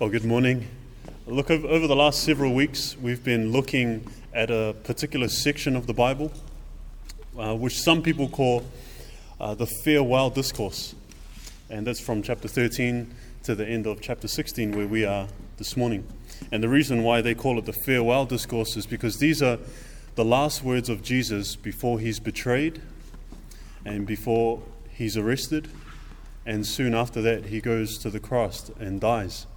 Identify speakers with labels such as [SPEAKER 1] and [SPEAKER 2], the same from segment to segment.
[SPEAKER 1] Well, good morning. Look, over, the last several weeks, we've been looking at a particular section of the Bible, uh, which some people call uh, the farewell discourse. And that's from chapter 13 to the end of chapter 16, where we are this morning. And the reason why they call it the farewell discourse is because these are the last words of Jesus before he's betrayed and before he's arrested. And soon after that, he goes to the cross and dies.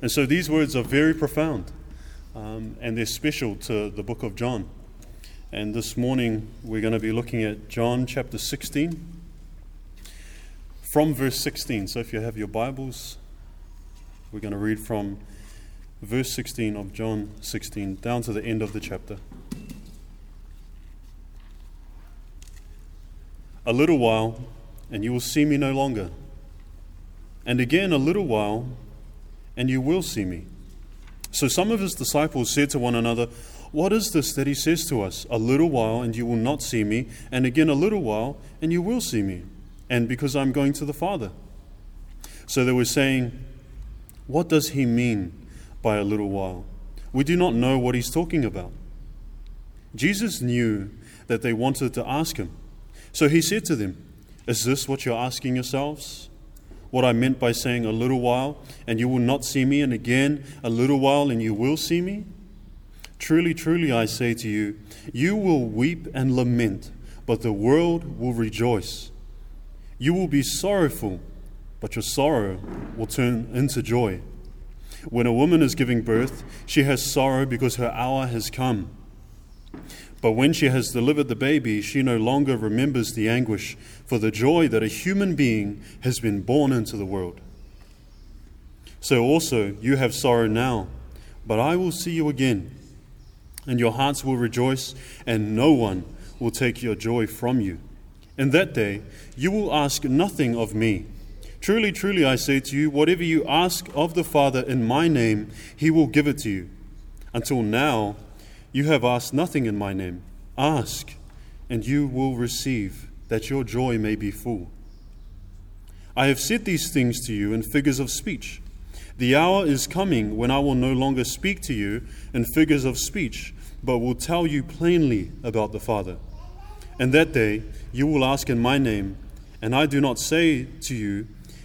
[SPEAKER 1] And so these words are very profound um, and they're special to the book of John. And this morning, we're going to be looking at John chapter 16 from verse 16. So if you have your Bibles, we're going to read from verse 16 of John 16 down to the end of the chapter. A little while, and you will see me no longer. And again, a little while, and you will see me. So some of his disciples said to one another, What is this that he says to us? A little while, and you will not see me, and again a little while, and you will see me, and because I'm going to the Father. So they were saying, What does he mean by a little while? We do not know what he's talking about. Jesus knew that they wanted to ask him. So he said to them, Is this what you're asking yourselves? What I meant by saying a little while, and you will not see me, and again a little while, and you will see me? Truly, truly, I say to you, you will weep and lament, but the world will rejoice. You will be sorrowful, but your sorrow will turn into joy. When a woman is giving birth, she has sorrow because her hour has come. But when she has delivered the baby, she no longer remembers the anguish for the joy that a human being has been born into the world. So also you have sorrow now, but I will see you again, and your hearts will rejoice, and no one will take your joy from you. In that day you will ask nothing of me. Truly, truly, I say to you, whatever you ask of the Father in my name, he will give it to you. Until now, you have asked nothing in my name. Ask, and you will receive, that your joy may be full. I have said these things to you in figures of speech. The hour is coming when I will no longer speak to you in figures of speech, but will tell you plainly about the Father. And that day you will ask in my name, and I do not say to you,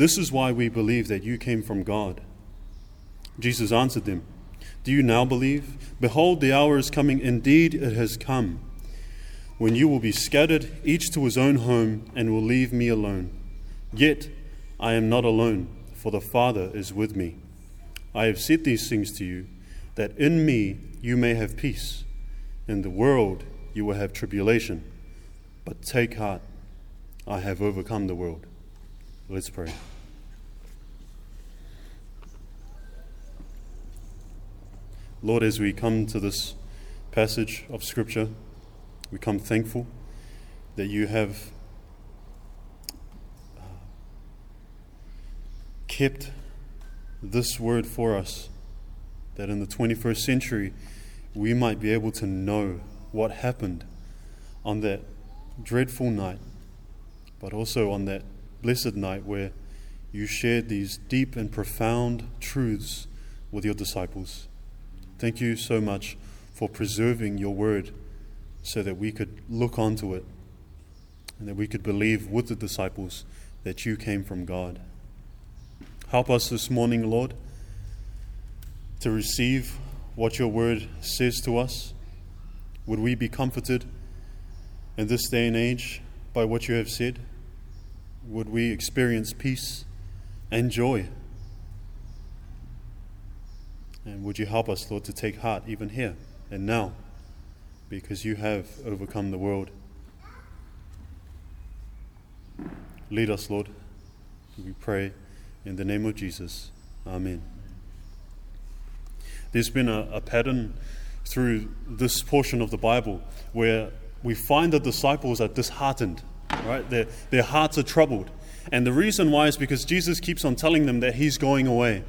[SPEAKER 1] This is why we believe that you came from God. Jesus answered them, Do you now believe? Behold, the hour is coming. Indeed, it has come. When you will be scattered, each to his own home, and will leave me alone. Yet I am not alone, for the Father is with me. I have said these things to you, that in me you may have peace. In the world you will have tribulation. But take heart, I have overcome the world. Let's pray. Lord, as we come to this passage of Scripture, we come thankful that you have uh, kept this word for us, that in the 21st century we might be able to know what happened on that dreadful night, but also on that blessed night where you shared these deep and profound truths with your disciples. Thank you so much for preserving your word so that we could look onto it and that we could believe with the disciples that you came from God. Help us this morning, Lord, to receive what your word says to us. Would we be comforted in this day and age by what you have said? would we experience peace and joy? And would you help us, Lord, to take heart even here and now, because you have overcome the world. Lead us, Lord. We pray in the name of Jesus. Amen. There's been a, a pattern through this portion of the Bible where we find the disciples are disheartened, right? Their, their hearts are troubled. And the reason why is because Jesus keeps on telling them that he's going away.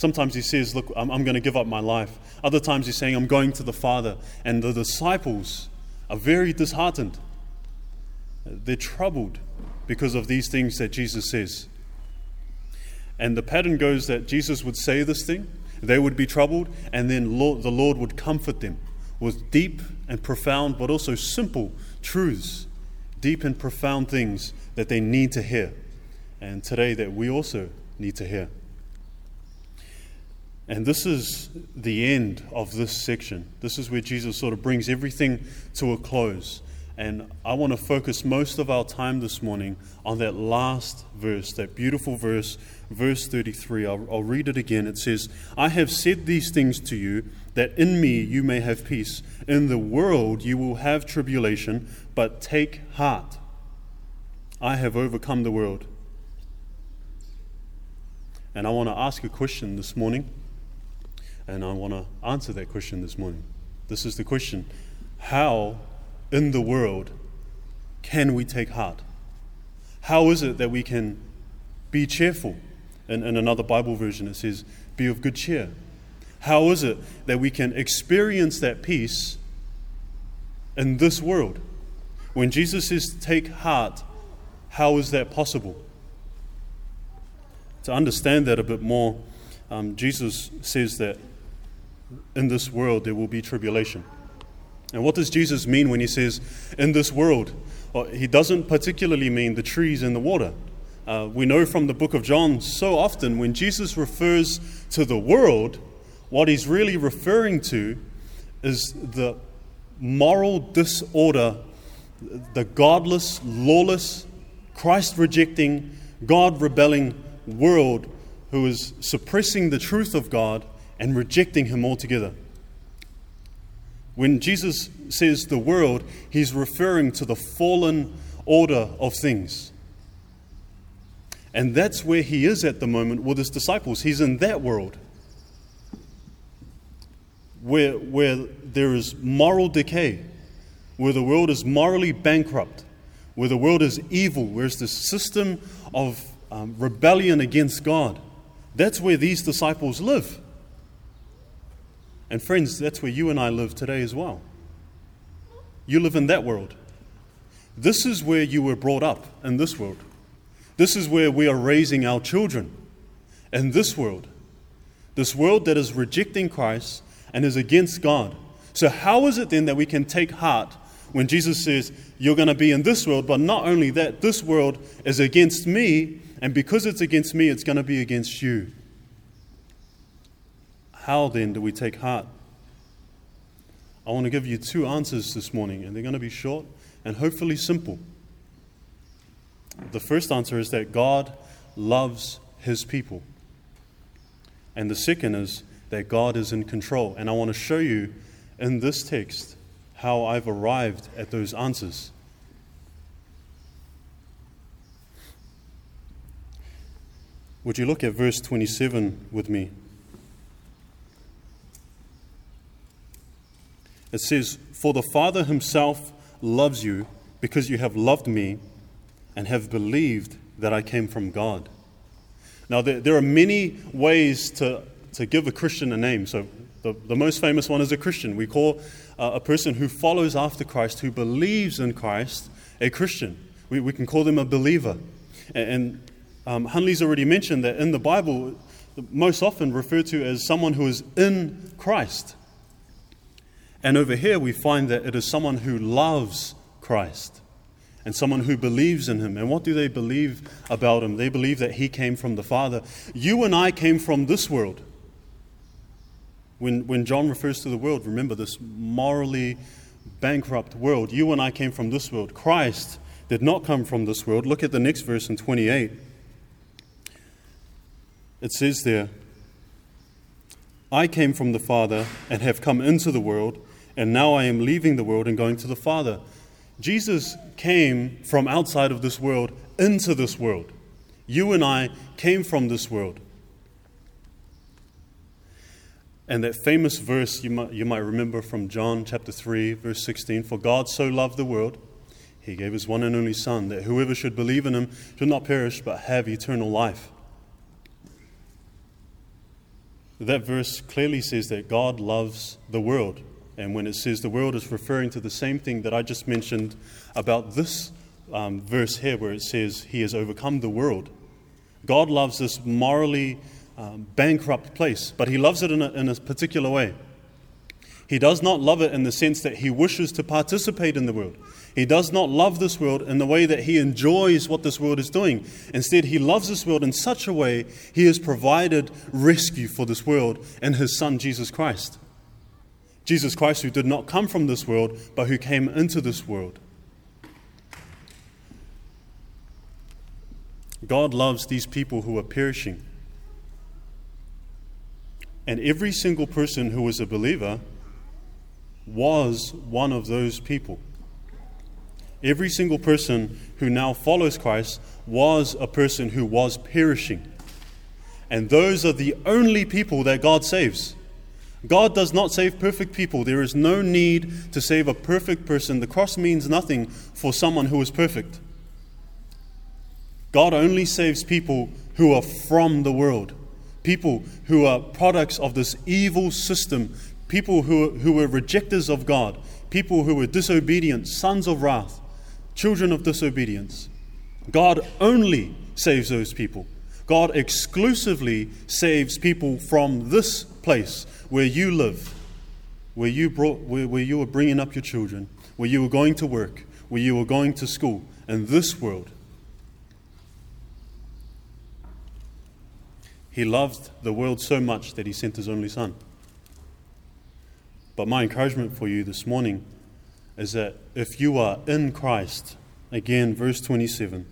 [SPEAKER 1] Sometimes he says, Look, I'm, I'm going to give up my life. Other times he's saying, I'm going to the Father. And the disciples are very disheartened. They're troubled because of these things that Jesus says. And the pattern goes that Jesus would say this thing, they would be troubled, and then Lord, the Lord would comfort them with deep and profound, but also simple truths, deep and profound things that they need to hear. And today, that we also need to hear. And this is the end of this section. This is where Jesus sort of brings everything to a close. And I want to focus most of our time this morning on that last verse, that beautiful verse, verse 33. I'll, I'll, read it again. It says, I have said these things to you, that in me you may have peace. In the world you will have tribulation, but take heart. I have overcome the world. And I want to ask a question this morning, and I want to answer that question this morning. This is the question How in the world can we take heart? How is it that we can be cheerful? In, in another Bible version, it says, be of good cheer. How is it that we can experience that peace in this world? When Jesus says, take heart, how is that possible? To understand that a bit more, um, Jesus says that in this world there will be tribulation. And what does Jesus mean when he says, in this world? Well, he doesn't particularly mean the trees and the water. Uh, we know from the book of John so often when Jesus refers to the world, what he's really referring to is the moral disorder, the godless, lawless, Christ rejecting, God rebelling world who is suppressing the truth of God and rejecting Him altogether. When Jesus says the world, he's referring to the fallen order of things. And that's where he is at the moment with his disciples. He's in that world where, where there is moral decay, where the world is morally bankrupt, where the world is evil, where there's this system of um, rebellion against God. That's where these disciples live. And friends, that's where you and I live today as well. You live in that world. This is where you were brought up, in this world. This is where we are raising our children, in this world. This world that is rejecting Christ and is against God. So, how is it then that we can take heart when Jesus says, You're going to be in this world, but not only that, this world is against me, and because it's against me, it's going to be against you? How then do we take heart? I want to give you two answers this morning, and they're going to be short and hopefully simple. The first answer is that God loves his people. And the second is that God is in control. And I want to show you in this text how I've arrived at those answers. Would you look at verse 27 with me? It says, For the Father himself loves you because you have loved me and have believed that I came from God. Now, there, there are many ways to, to give a Christian a name. So, the, the most famous one is a Christian. We call uh, a person who follows after Christ, who believes in Christ, a Christian. We, we can call them a believer. And, and um, Hunley's already mentioned that in the Bible, most often referred to as someone who is in Christ. And over here, we find that it is someone who loves Christ and someone who believes in him. And what do they believe about him? They believe that he came from the Father. You and I came from this world. When, when John refers to the world, remember this morally bankrupt world. You and I came from this world. Christ did not come from this world. Look at the next verse in 28. It says there, I came from the Father and have come into the world and now I am leaving the world and going to the Father. Jesus came from outside of this world into this world. You and I came from this world. And that famous verse you might, you might remember from John chapter 3, verse 16 For God so loved the world, he gave his one and only Son, that whoever should believe in him should not perish but have eternal life. That verse clearly says that God loves the world. And when it says the world, is referring to the same thing that I just mentioned about this um, verse here, where it says, He has overcome the world. God loves this morally um, bankrupt place, but He loves it in a, in a particular way. He does not love it in the sense that He wishes to participate in the world. He does not love this world in the way that he enjoys what this world is doing. Instead, he loves this world in such a way he has provided rescue for this world in his Son, Jesus Christ. Jesus Christ, who did not come from this world, but who came into this world. God loves these people who are perishing. And every single person who was a believer was one of those people. Every single person who now follows Christ was a person who was perishing. And those are the only people that God saves. God does not save perfect people. There is no need to save a perfect person. The cross means nothing for someone who is perfect. God only saves people who are from the world, people who are products of this evil system, people who, who were rejectors of God, people who were disobedient, sons of wrath, children of disobedience. God only saves those people. God exclusively saves people from this place where you live, where you, brought, where, where you were bringing up your children, where you were going to work, where you were going to school, in this world. He loved the world so much that he sent his only son. But my encouragement for you this morning is that if you are in Christ, again, verse 27,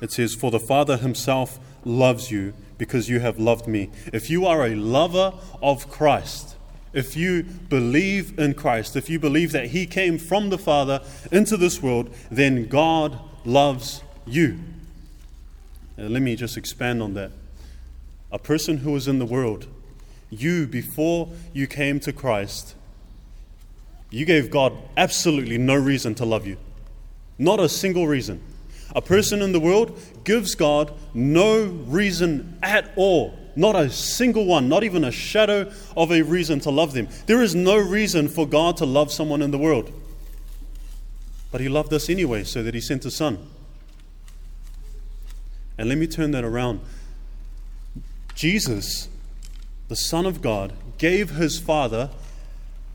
[SPEAKER 1] it says, For the Father himself loves you because you have loved me. If you are a lover of Christ, if you believe in Christ, if you believe that He came from the Father into this world, then God loves you. Now, let me just expand on that. A person who is in the world, you, before you came to Christ, you gave God absolutely no reason to love you. Not a single reason. A person in the world gives God no reason at all. Not a single one, not even a shadow of a reason to love them. There is no reason for God to love someone in the world. But He loved us anyway, so that He sent His Son. And let me turn that around. Jesus, the Son of God, gave His Father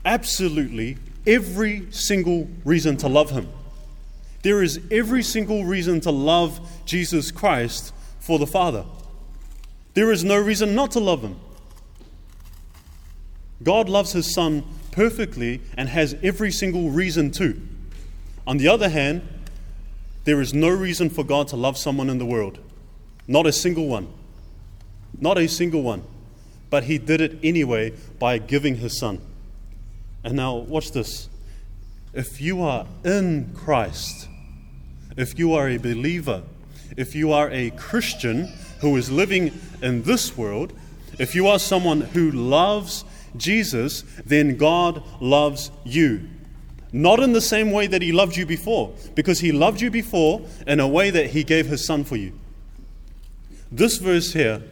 [SPEAKER 1] absolutely every single reason to love Him. There is every single reason to love Jesus Christ for the Father. There is no reason not to love Him. God loves His Son perfectly and has every single reason to. On the other hand, there is no reason for God to love someone in the world. Not a single one. Not a single one. But He did it anyway by giving His Son. And now, watch this. If you are in Christ, if you are a believer, if you are a Christian who is living in this world, if you are someone who loves Jesus, then God loves you. Not in the same way that He loved you before, because He loved you before in a way that He gave His Son for you. This verse here,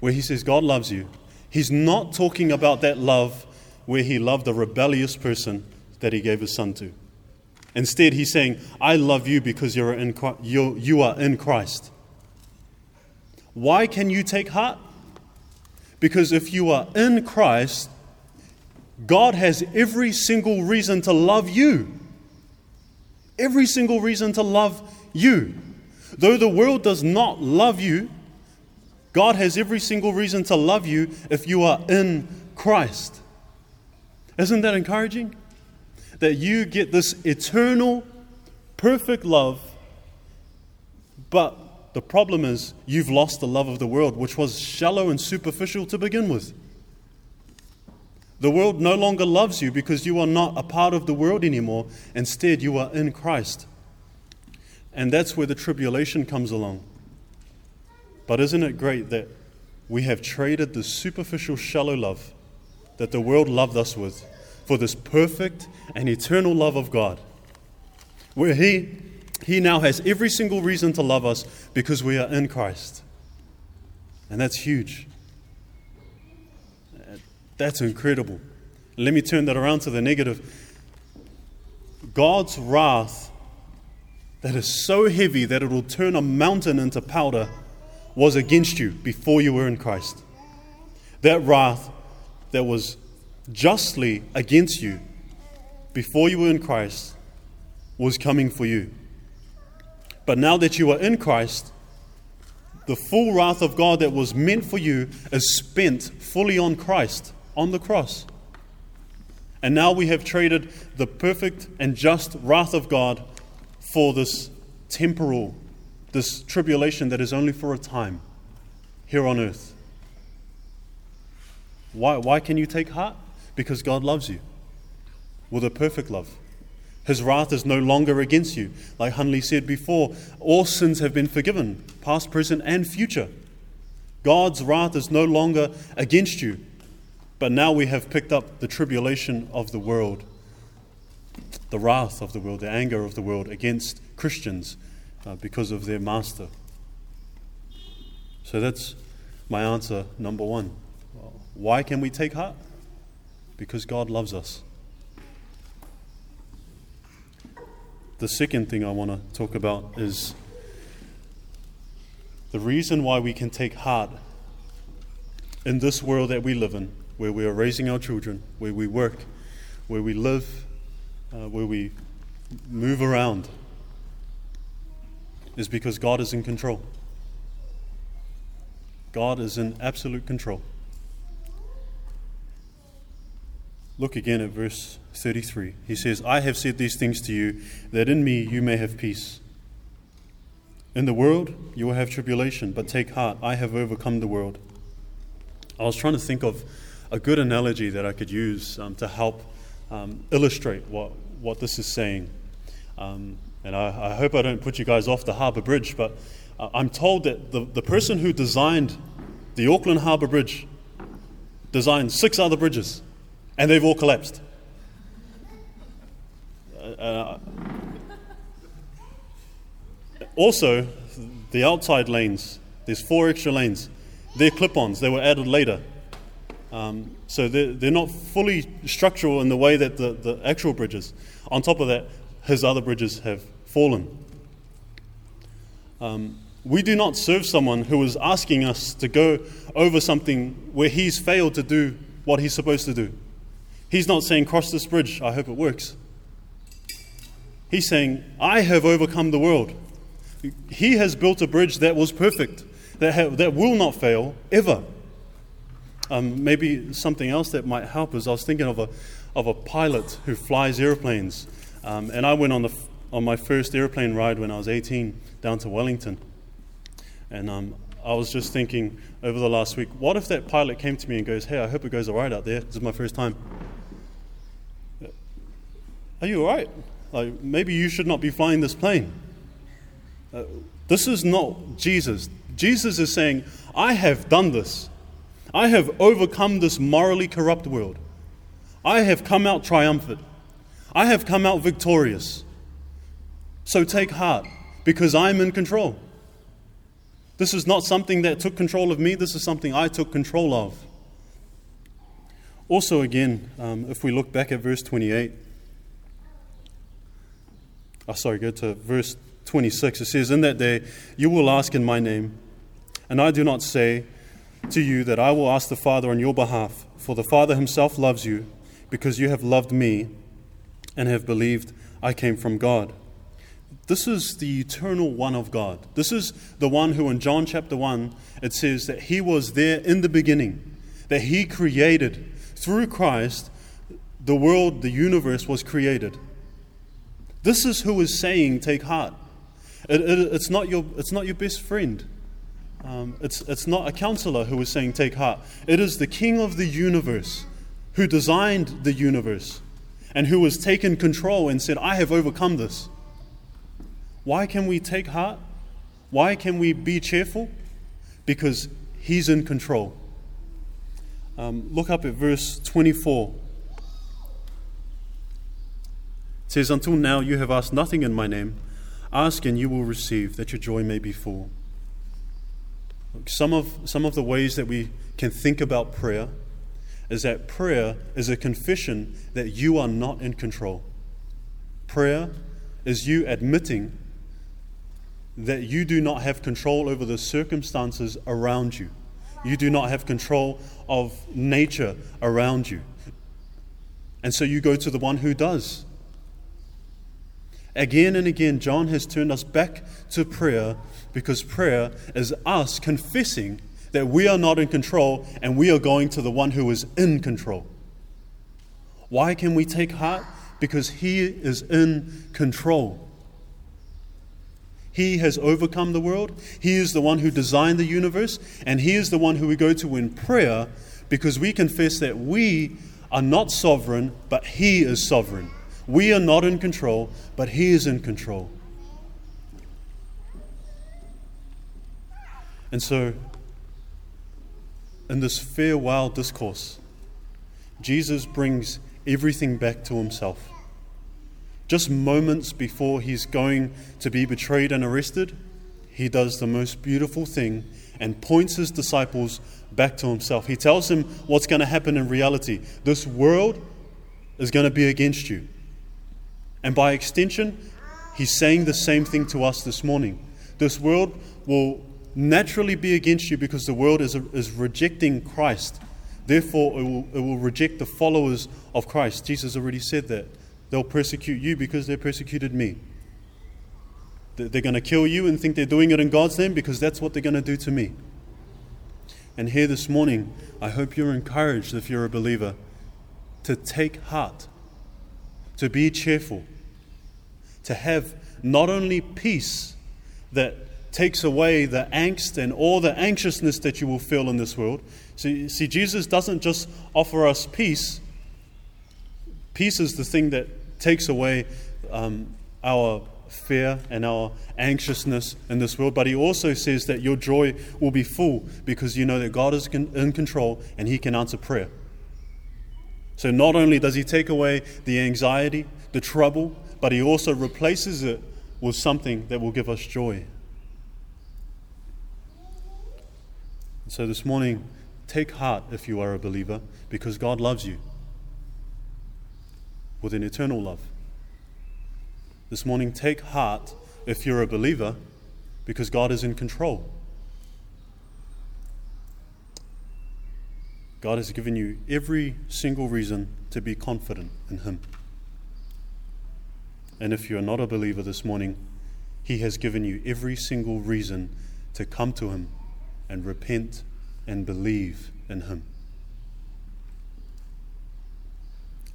[SPEAKER 1] where He says God loves you, He's not talking about that love where He loved a rebellious person that He gave His Son to. Instead, he's saying, I love you because you're in, you you are in Christ. Why can you take heart? Because if you are in Christ, God has every single reason to love you. Every single reason to love you. Though the world does not love you, God has every single reason to love you if you are in Christ. Isn't that encouraging? That you get this eternal, perfect love, but the problem is you've lost the love of the world, which was shallow and superficial to begin with. The world no longer loves you because you are not a part of the world anymore. Instead, you are in Christ. And that's where the tribulation comes along. But isn't it great that we have traded the superficial, shallow love that the world loved us with for this perfect and eternal love of God, where He, he now has every single reason to love us because we are in Christ. And that's huge. That's incredible. Let me turn that around to the negative. God's wrath that is so heavy that it will turn a mountain into powder was against you before you were in Christ. That wrath that was justly against you before you were in Christ was coming for you. But now that you are in Christ, the full wrath of God that was meant for you is spent fully on Christ, on the cross. And now we have traded the perfect and just wrath of God for this temporal, this tribulation that is only for a time here on earth. Why, why can you take heart? Because God loves you with a perfect love. His wrath is no longer against you. Like Hunley said before, all sins have been forgiven, past, present, and future. God's wrath is no longer against you. But now we have picked up the tribulation of the world, the wrath of the world, the anger of the world against Christians uh, because of their master. So that's my answer, number one. Why can we take heart? Because God loves us. The second thing I want to talk about is the reason why we can take heart in this world that we live in where we are raising our children, where we work, where we live, uh, where we move around, is because God is in control. God is in absolute control. Look again at verse 33. He says, I have said these things to you, that in me you may have peace. In the world you will have tribulation, but take heart, I have overcome the world. I was trying to think of a good analogy that I could use um, to help um, illustrate what, what this is saying. Um, and I, I, hope I don't put you guys off the Harbour Bridge, but uh, I'm told that the, the person who designed the Auckland Harbour Bridge designed six other bridges, and they've all collapsed. Uh, uh also, the outside lanes, there's four extra lanes, they're clip ons, they were added later. Um, so they're, they're not fully structural in the way that the, the actual bridges. On top of that, his other bridges have fallen. Um, we do not serve someone who is asking us to go over something where he's failed to do what he's supposed to do. He's not saying, Cross this bridge, I hope it works. He's saying, I have overcome the world. He has built a bridge that was perfect, that, ha- that will not fail ever. Um, maybe something else that might help is I was thinking of a, of a pilot who flies airplanes. Um, and I went on, the, on my first airplane ride when I was 18 down to Wellington. And um, I was just thinking over the last week, what if that pilot came to me and goes, Hey, I hope it goes all right out there. This is my first time. Are you all right? Like, maybe you should not be flying this plane. Uh, this is not Jesus. Jesus is saying, I have done this. I have overcome this morally corrupt world. I have come out triumphant. I have come out victorious. So take heart, because I'm in control. This is not something that took control of me, this is something I took control of. Also, again, um, if we look back at verse 28, oh, sorry, go to verse 26. It says, In that day you will ask in my name, and I do not say, to you that I will ask the Father on your behalf, for the Father himself loves you, because you have loved me and have believed I came from God. This is the eternal one of God. This is the one who, in John chapter 1, it says that he was there in the beginning, that he created through Christ the world, the universe was created. This is who is saying, Take heart. It, it, it's, not your, it's not your best friend. Um, it's, it's not a counselor who is saying, Take heart. It is the King of the universe who designed the universe and who has taken control and said, I have overcome this. Why can we take heart? Why can we be cheerful? Because He's in control. Um, look up at verse 24. It says, Until now you have asked nothing in my name. Ask and you will receive, that your joy may be full. Some of, some of the ways that we can think about prayer is that prayer is a confession that you are not in control. Prayer is you admitting that you do not have control over the circumstances around you. You do not have control of nature around you. And so you go to the one who does. Again and again, John has turned us back to prayer because prayer is us confessing that we are not in control and we are going to the one who is in control. Why can we take heart? Because he is in control. He has overcome the world. He is the one who designed the universe. And He is the one who we go to in prayer because we confess that we are not sovereign, but He is sovereign. We are not in control, but He is in control. And so, in this farewell discourse, Jesus brings everything back to Himself. Just moments before he's going to be betrayed and arrested, he does the most beautiful thing and points his disciples back to himself. He tells them what's going to happen in reality. This world is going to be against you. And by extension, he's saying the same thing to us this morning. This world will naturally be against you because the world is, is rejecting Christ. Therefore, it will, it will reject the followers of Christ. Jesus already said that. They'll persecute you because they persecuted me. They're going to kill you and think they're doing it in God's name because that's what they're going to do to me. And here this morning, I hope you're encouraged, if you're a believer, to take heart, to be cheerful, to have not only peace that takes away the angst and all the anxiousness that you will feel in this world. See, see Jesus doesn't just offer us peace, peace is the thing that takes away um, our fear and our anxiousness in this world. But he also says that your joy will be full because you know that God is in control and he can answer prayer. So not only does he take away the anxiety, the trouble, but he also replaces it with something that will give us joy. So this morning, take heart if you are a believer because God loves you with an eternal love. This morning, take heart if you're a believer because God is in control. God has given you every single reason to be confident in Him. And if you're not a believer this morning, He has given you every single reason to come to Him and repent and believe in Him.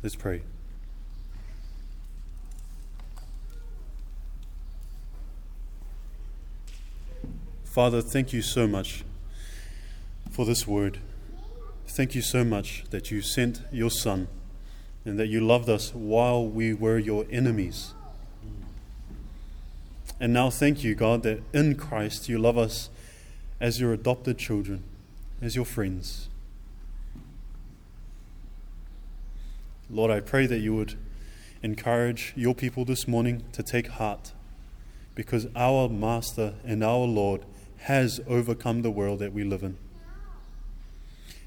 [SPEAKER 1] Let's pray. Father, thank you so much for this word. Thank you so much that you sent your Son and that you loved us while we were your enemies. And now thank you, God, that in Christ you love us as your adopted children, as your friends. Lord, I pray that you would encourage your people this morning to take heart because our Master and our Lord has overcome the world that we live in.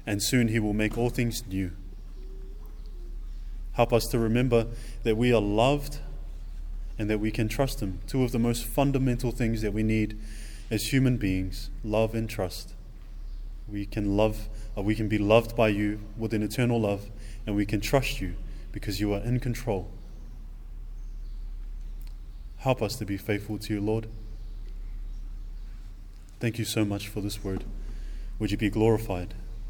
[SPEAKER 1] And soon he will make all things new. Help us to remember that we are loved and that we can trust him. Two of the most fundamental things that we need as human beings love and trust. We can love, or we can be loved by you with an eternal love, and we can trust you because you are in control. Help us to be faithful to you, Lord. Thank you so much for this word. Would you be glorified?